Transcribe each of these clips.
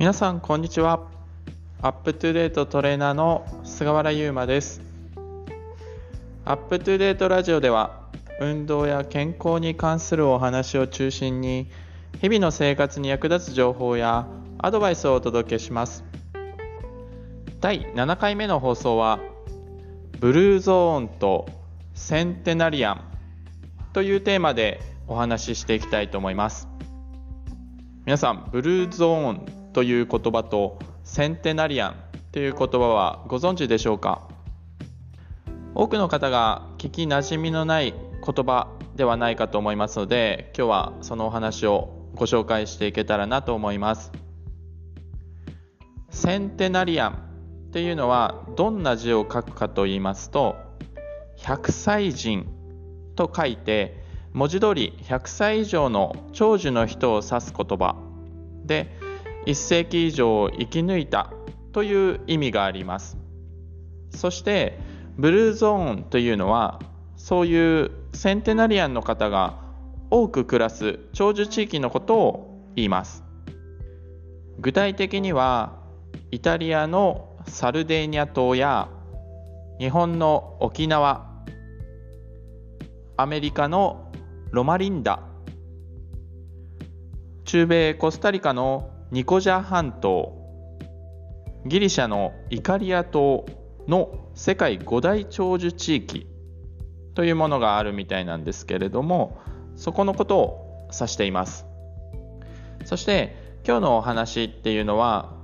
皆さんこんにちは。アップトゥデートトレーナーの菅原優馬です。アップトゥデートラジオでは運動や健康に関するお話を中心に日々の生活に役立つ情報やアドバイスをお届けします。第7回目の放送はブルーゾーンとセンテナリアンというテーマでお話ししていきたいと思います。皆さんブルーゾーンという言葉とセンテナリアンという言葉はご存知でしょうか？多くの方が聞きなじみのない言葉ではないかと思いますので今日はそのお話をご紹介していけたらなと思います。センテナリアンっていうのはどんな字を書くかと言いますと100歳人と書いて文字通り100歳以上の長寿の人を指す言葉。で1世紀以上生き抜いたという意味があります。そしてブルーゾーンというのはそういうセンテナリアンの方が多く暮らす長寿地域のことを言います。具体的にはイタリアのサルデーニャ島や日本の沖縄アメリカのロマリンダ中米コスタリカのニコジャ半島ギリシャのイカリア島の世界五大長寿地域というものがあるみたいなんですけれどもそこのことを指しています。そして今日のお話っていうのは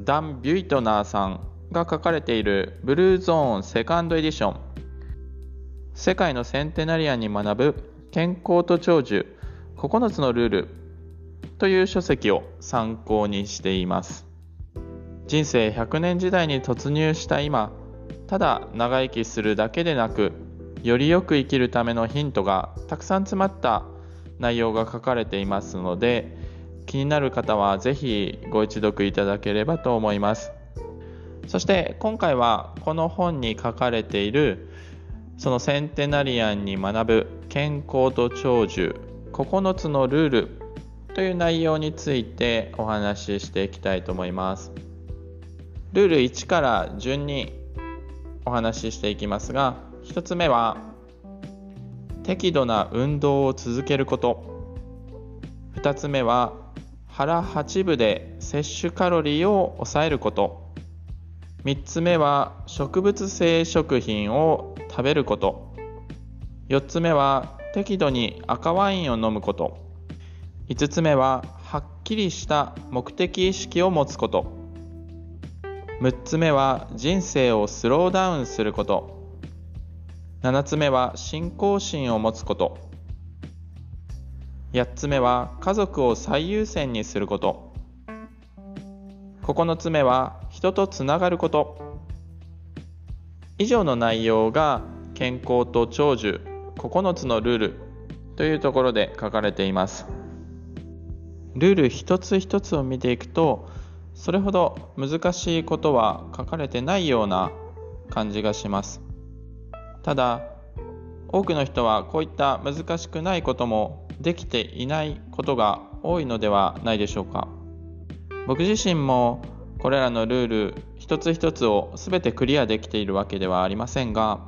ダン・ビュイトナーさんが書かれているブルーゾーンセカンドエディション。世界のセンテナリアンに学ぶ健康と長寿9つのルールという書籍を参考にしています。人生100年時代に突入した今ただ長生きするだけでなくよりよく生きるためのヒントがたくさん詰まった内容が書かれていますので気になる方は是非ご一読いただければと思います。そして今回はこの本に書かれているそのセンテナリアンに学ぶ健康と長寿9つのルールという内容についてお話ししていきたいと思います。ルール1から順にお話ししていきますが1つ目は適度な運動を続けること。2つ目は腹8分で摂取カロリーを抑えること。3つ目は植物性食品を食べること。4つ目は適度に赤ワインを飲むこと。5つ目ははっきりした目的意識を持つこと。6つ目は人生をスローダウンすること。7つ目は信仰心を持つこと。8つ目は家族を最優先にすること。9つ目は人とつながること。以上の内容が健康と長寿9つのルールというところで書かれています。ルール一つ一つを見ていくとそれほど難しいことは書かれてないような感じがします。ただ多くの人はこういった難しくないこともできていないことが多いのではないでしょうか。僕自身もこれらのルール一つ一つを全てクリアできているわけではありませんが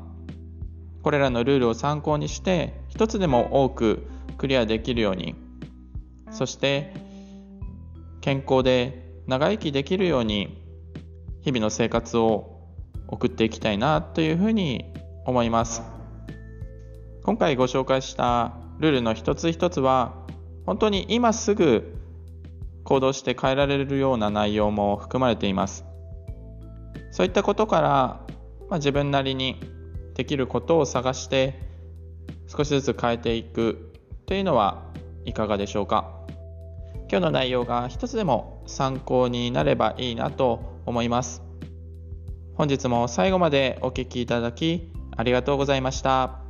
これらのルールを参考にして一つでも多くクリアできるようにそして健康で長生きできるように日々の生活を送っていきたいなというふうに思います。今回ご紹介したルールの一つ一つは本当に今すぐ行動して変えられるような内容も含まれています。そういったことから、まあ、自分なりにできることを探して少しずつ変えていくというのはいかがでしょうか？今日の内容が一つでも参考になればいいなと思います本日も最後までお聴きいただきありがとうございました。